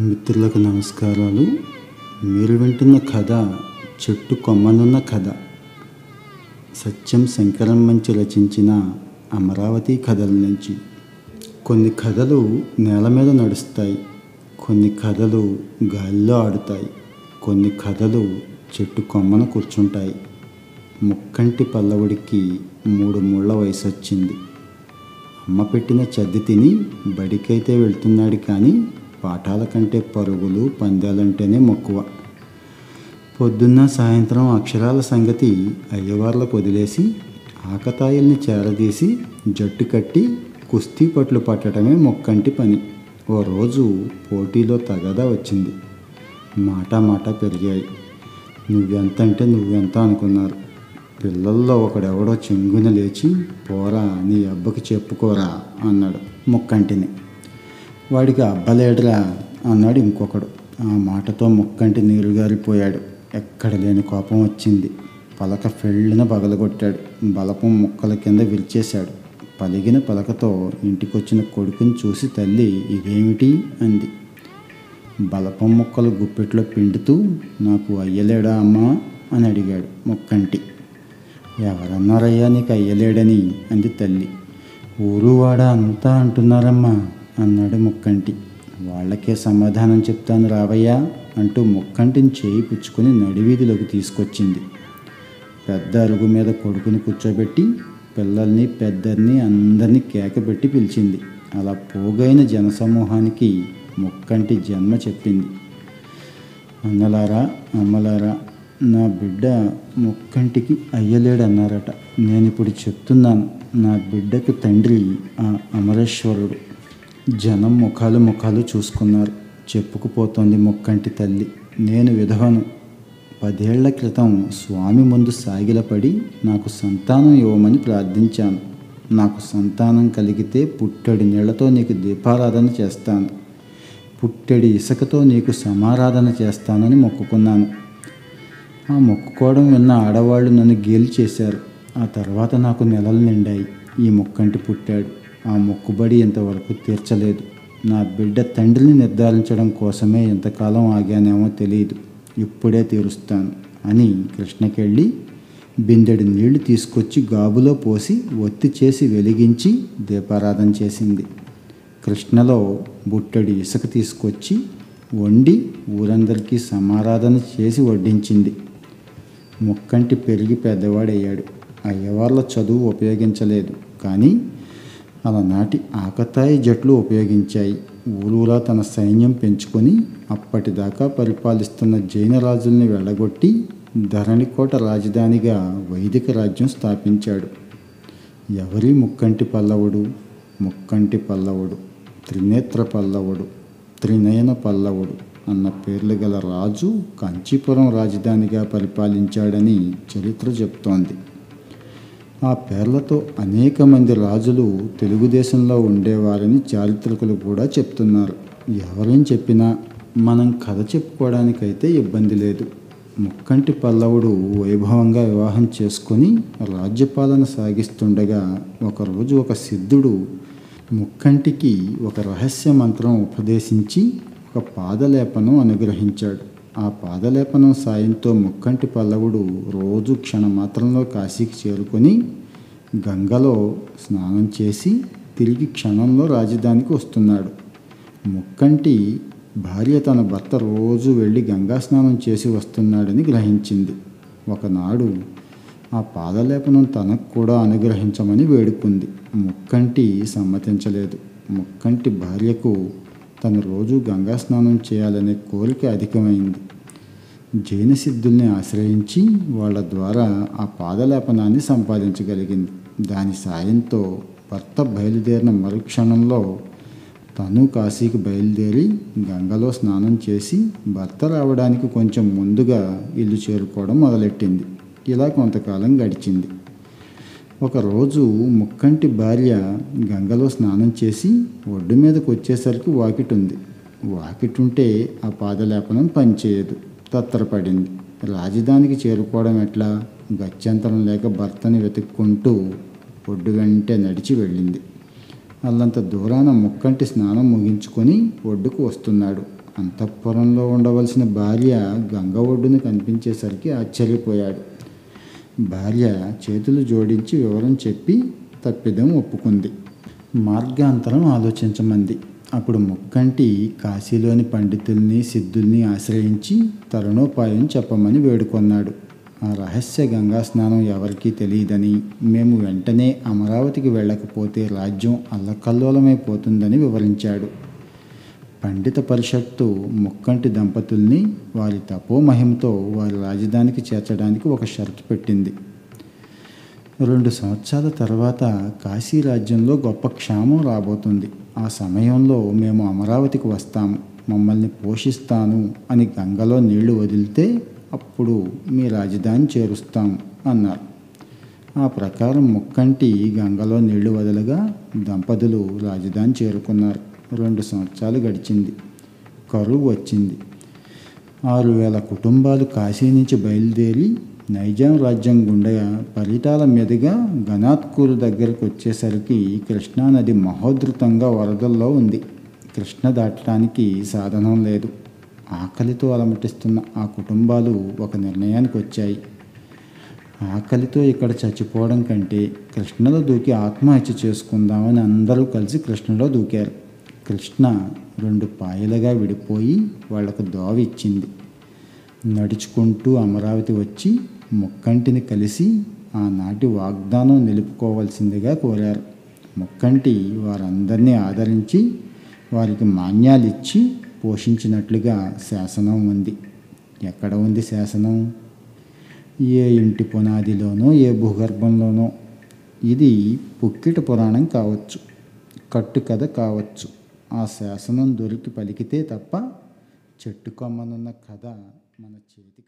మిత్రులకు నమస్కారాలు. మీరు వింటున్న కథ చెట్టు కొమ్మనున్న కథ. సత్యం శంకరం మంచి రచించిన అమరావతి కథల నుంచి. కొన్ని కథలు నేల మీద నడుస్తాయి. కొన్ని కథలు గాలిలో ఆడుతాయి. కొన్ని కథలు చెట్టు కొమ్మన కూర్చుంటాయి. ముక్కంటి పల్లవుడికి మూడు ముళ్ళ వయసు వచ్చింది అమ్మ పెట్టిన చద్ది తిని బడికైతే వెళ్తున్నాడు కానీ పాఠాల కంటే పరుగులు పందాలంటేనే మక్కువ. పొద్దున్న సాయంత్రం అక్షరాల సంగతి అయ్యవార్లకు వదిలేసి ఆకతాయిల్ని చేరదీసి జట్టు కట్టి కుస్తీ పట్లు పట్టడమే మొక్కంటి పని. ఓ రోజు పోటీలో తగదా వచ్చింది. మాట మాట పెరిగాయి. నువ్వెంత అంటే నువ్వెంత అనుకున్నారు. పిల్లల్లో ఒకడెవడో చెంగున లేచి పోరా నీ అబ్బకి చెప్పుకోరా అన్నాడు ముక్కంటిని. వాడికి అబ్బలేడురా అన్నాడు ఇంకొకడు. ఆ మాటతో ముక్కంటి నీరు గారిపోయాడు ఎక్కడ లేని కోపం వచ్చింది. పలక ఫెళ్ళిన పగలగొట్టాడు. బలపం ముక్కల కింద విరిచేశాడు. పలిగిన పలకతో ఇంటికొచ్చిన కొడుకుని చూసి తల్లి ఇదేమిటి అంది. బలపం ముక్కలు గుప్పెట్లో పిండుతూ నాకు అయ్యలేడా అమ్మా అని అడిగాడు ముక్కంటి. ఎవరన్నారయ్యా నీకు అయ్యలేడని అంది తల్లి. ఊరు వాడ అంతా అంటున్నారమ్మా. అన్నాడు ముక్కంటి. వాళ్ళకే సమాధానం చెప్తాను రావయ్యా అంటూ ముక్కంటిని చేయి పుచ్చుకొని నడివీధిలోకి తీసుకొచ్చింది. పెద్ద అరుగు మీద కొడుకుని కూర్చోబెట్టి పిల్లల్ని పెద్దల్ని అందరినీ కేకబెట్టి పిలిచింది. అలా పోగైన జనసమూహానికి ముక్కంటి జన్మ చెప్పింది. అన్నలారా అమ్మలారా నా బిడ్డ ముక్కంటికి అయ్యలేడన్నారట. నేను ఇప్పుడు చెప్తున్నాను నా బిడ్డకు తండ్రి ఆ అమరేశ్వరుడు. జనం ముఖాలు ముఖాలు చూసుకున్నారు. చెప్పుకుపోతోంది ముక్కంటి తల్లి. నేను విధవను. పదేళ్ళ క్రితం స్వామి ముందు సాగిలపడి నాకు సంతానం ఇవ్వమని ప్రార్థించాను. నాకు సంతానం కలిగితే పుట్టడి నీళ్ళతో నీకు దీపారాధన చేస్తాను. పుట్టెడి ఇసుకతో నీకు సమారాధన చేస్తానని మొక్కుకున్నాను. ఆ మొక్కుకోవడం విన్న ఆడవాళ్ళు నన్ను గేలి చేశారు. ఆ తర్వాత నాకు నెలలు నిండాయి. ఈ మొక్కంటి పుట్టాడు. ఆ మొక్కుబడి ఇంతవరకు తీర్చలేదు. నా బిడ్డ తండ్రిని నిర్ధారించడం కోసమే ఎంతకాలం ఆగానేమో తెలియదు ఇప్పుడే తీరుస్తాను అని కృష్ణకెళ్ళి బిందెడు నీళ్ళు తీసుకొచ్చి గాబులో పోసి ఒత్తి చేసి వెలిగించి దీపారాధన చేసింది. కృష్ణలో బుట్టడి ఇసుక తీసుకొచ్చి వండి ఊరందరికీ సమారాధన చేసి వడ్డించింది. ముక్కంటి పెరిగి పెద్దవాడయ్యాడు. అయ్యవార్ల చదువు ఉపయోగించలేదు. కానీ అలనాటి ఆకతాయి జట్లు ఉపయోగించాయి. ఊరూరా తన సైన్యం పెంచుకొని అప్పటిదాకా పరిపాలిస్తున్న జైన రాజుల్ని వెళ్ళగొట్టి ధరణికోట రాజధానిగా వైదిక రాజ్యం స్థాపించాడు. ఎవరి ముక్కంటి పల్లవుడు ముక్కంటి పల్లవుడు త్రినేత్ర పల్లవుడు త్రినయన పల్లవుడు అన్న పేర్లు గల రాజు కాంచీపురం రాజధానిగా పరిపాలించాడని చరిత్ర చెప్తోంది. ఆ పేర్లతో అనేక మంది రాజులు తెలుగుదేశంలో ఉండేవారని చారిత్రకులు కూడా చెప్తున్నారు. ఎవరేం చెప్పినా మనం కథ చెప్పుకోవడానికైతే ఇబ్బంది లేదు. ముక్కంటి పల్లవుడు వైభవంగా వివాహం చేసుకొని రాజ్యపాలన సాగిస్తుండగా ఒకరోజు ఒక సిద్ధుడు ముక్కంటికి ఒక రహస్య మంత్రం ఉపదేశించి ఒక పాదలేపనం అనుగ్రహించాడు. ఆ పాదలేపనం సాయంతో ముక్కంటి పల్లవుడు రోజు క్షణమాత్రంలో కాశీకి చేరుకొని గంగలో స్నానం చేసి తిరిగి క్షణంలో రాజధానికి వస్తున్నాడు. ముక్కంటి భార్య తన భర్త రోజు వెళ్ళి గంగా స్నానం చేసి వస్తున్నాడని గ్రహించింది. ఒకనాడు ఆ పాదలేపనం తనకు కూడా అనుగ్రహించమని వేడుకుంది. ముక్కంటి సమ్మతించలేదు. ముక్కంటి భార్యకు తను రోజు గంగా స్నానం చేయాలనే కోరిక అధికమైంది. జైన సిద్ధుల్ని ఆశ్రయించి వాళ్ళ ద్వారా ఆ పాదలేపనాన్ని సంపాదించగలిగింది. దాని సాయంతో భర్త బయలుదేరిన మరుక్షణంలో తను కాశీకి బయలుదేరి గంగలో స్నానం చేసి భర్త రావడానికి కొంచెం ముందుగా ఇల్లు చేరుకోవడం మొదలెట్టింది. ఇలా కొంతకాలం గడిచింది. ఒకరోజు ముక్కంటి భార్య గంగలో స్నానం చేసి ఒడ్డు మీదకు వచ్చేసరికి వాకిట్ ఉంది వాకిట్ ఉంటే ఆ పాదలేపనం పనిచేయదు. తత్తరపడింది రాజధానికి చేరుకోవడం ఎట్లా? గత్యంతరం లేక భర్తని వెతుక్కుంటూ ఒడ్డు వెంటే నడిచి వెళ్ళింది. అల్లంత దూరాన ముక్కంటి స్నానం ముగించుకొని ఒడ్డుకు వస్తున్నాడు. అంతఃపురంలో ఉండవలసిన భార్య గంగ ఒడ్డును కనిపించేసరికి ఆశ్చర్యపోయాడు. భార్య చేతులు జోడించి వివరం చెప్పి తప్పిదం ఒప్పుకుంది. మార్గాంతరం ఆలోచించమంది. అప్పుడు ముక్కంటి కాశీలోని పండితుల్ని సిద్ధుల్ని ఆశ్రయించి తరుణోపాయం చెప్పమని వేడుకొన్నాడు. ఆ రహస్య గంగా స్నానం ఎవరికీ తెలియదని మేము వెంటనే అమరావతికి వెళ్ళకపోతే రాజ్యం అల్లకల్లోలమైపోతుందని వివరించాడు. పండిత పరిషత్తు ముక్కంటి దంపతుల్ని వారి తపోమహిమతో వారి రాజధానికి చేర్చడానికి ఒక షరతు పెట్టింది. రెండు సంవత్సరాల తర్వాత కాశీ రాజ్యంలో గొప్ప క్షామం రాబోతుంది. ఆ సమయంలో మేము అమరావతికి వస్తాము మమ్మల్ని పోషిస్తాను అని గంగలో నీళ్ళు వదిలితే అప్పుడు మీ రాజధాని చేరుస్తాం అన్నారు. ఆ ప్రకారం ముక్కంటి గంగలో నీళ్ళు వదలగా దంపతులు రాజధాని చేరుకున్నారు. రెండు సంవత్సరాలు గడిచింది. కరువు వచ్చింది. ఆరు వేల కుటుంబాలు కాశీ నుంచి బయలుదేరి నైజాం రాజ్యం గుండగా పరిటాల మీదుగా ఘనాత్కూరు దగ్గరకు వచ్చేసరికి కృష్ణానది మహోధృతంగా వరదల్లో ఉంది. కృష్ణ దాటడానికి సాధనం లేదు. ఆకలితో అలమటిస్తున్న ఆ కుటుంబాలు ఒక నిర్ణయానికి వచ్చాయి. ఆకలితో ఇక్కడ చచ్చిపోవడం కంటే కృష్ణలో దూకి ఆత్మహత్య చేసుకుందామని అందరూ కలిసి కృష్ణలో దూకారు. కృష్ణ రెండు పాయలుగా విడిపోయి వాళ్ళకు దోవ ఇచ్చింది నడుచుకుంటూ అమరావతి వచ్చి ముక్కంటిని కలిసి ఆనాటి వాగ్దానం నిలుపుకోవాల్సిందిగా కోరారు. ముక్కంటి వారందరినీ ఆదరించి వారికి మాన్యాలు ఇచ్చి పోషించినట్లుగా శాసనం ఉంది. ఎక్కడ ఉంది శాసనం? ఏ ఇంటి పునాదిలోనో ఏ భూగర్భంలోనో. ఇది పుక్కిట పురాణం కావచ్చు కట్టు కథ కావచ్చు. ఆ శాసనం దొరికి పలికితే తప్ప చెట్టు కొమ్మనున్న కథ మన చేతికి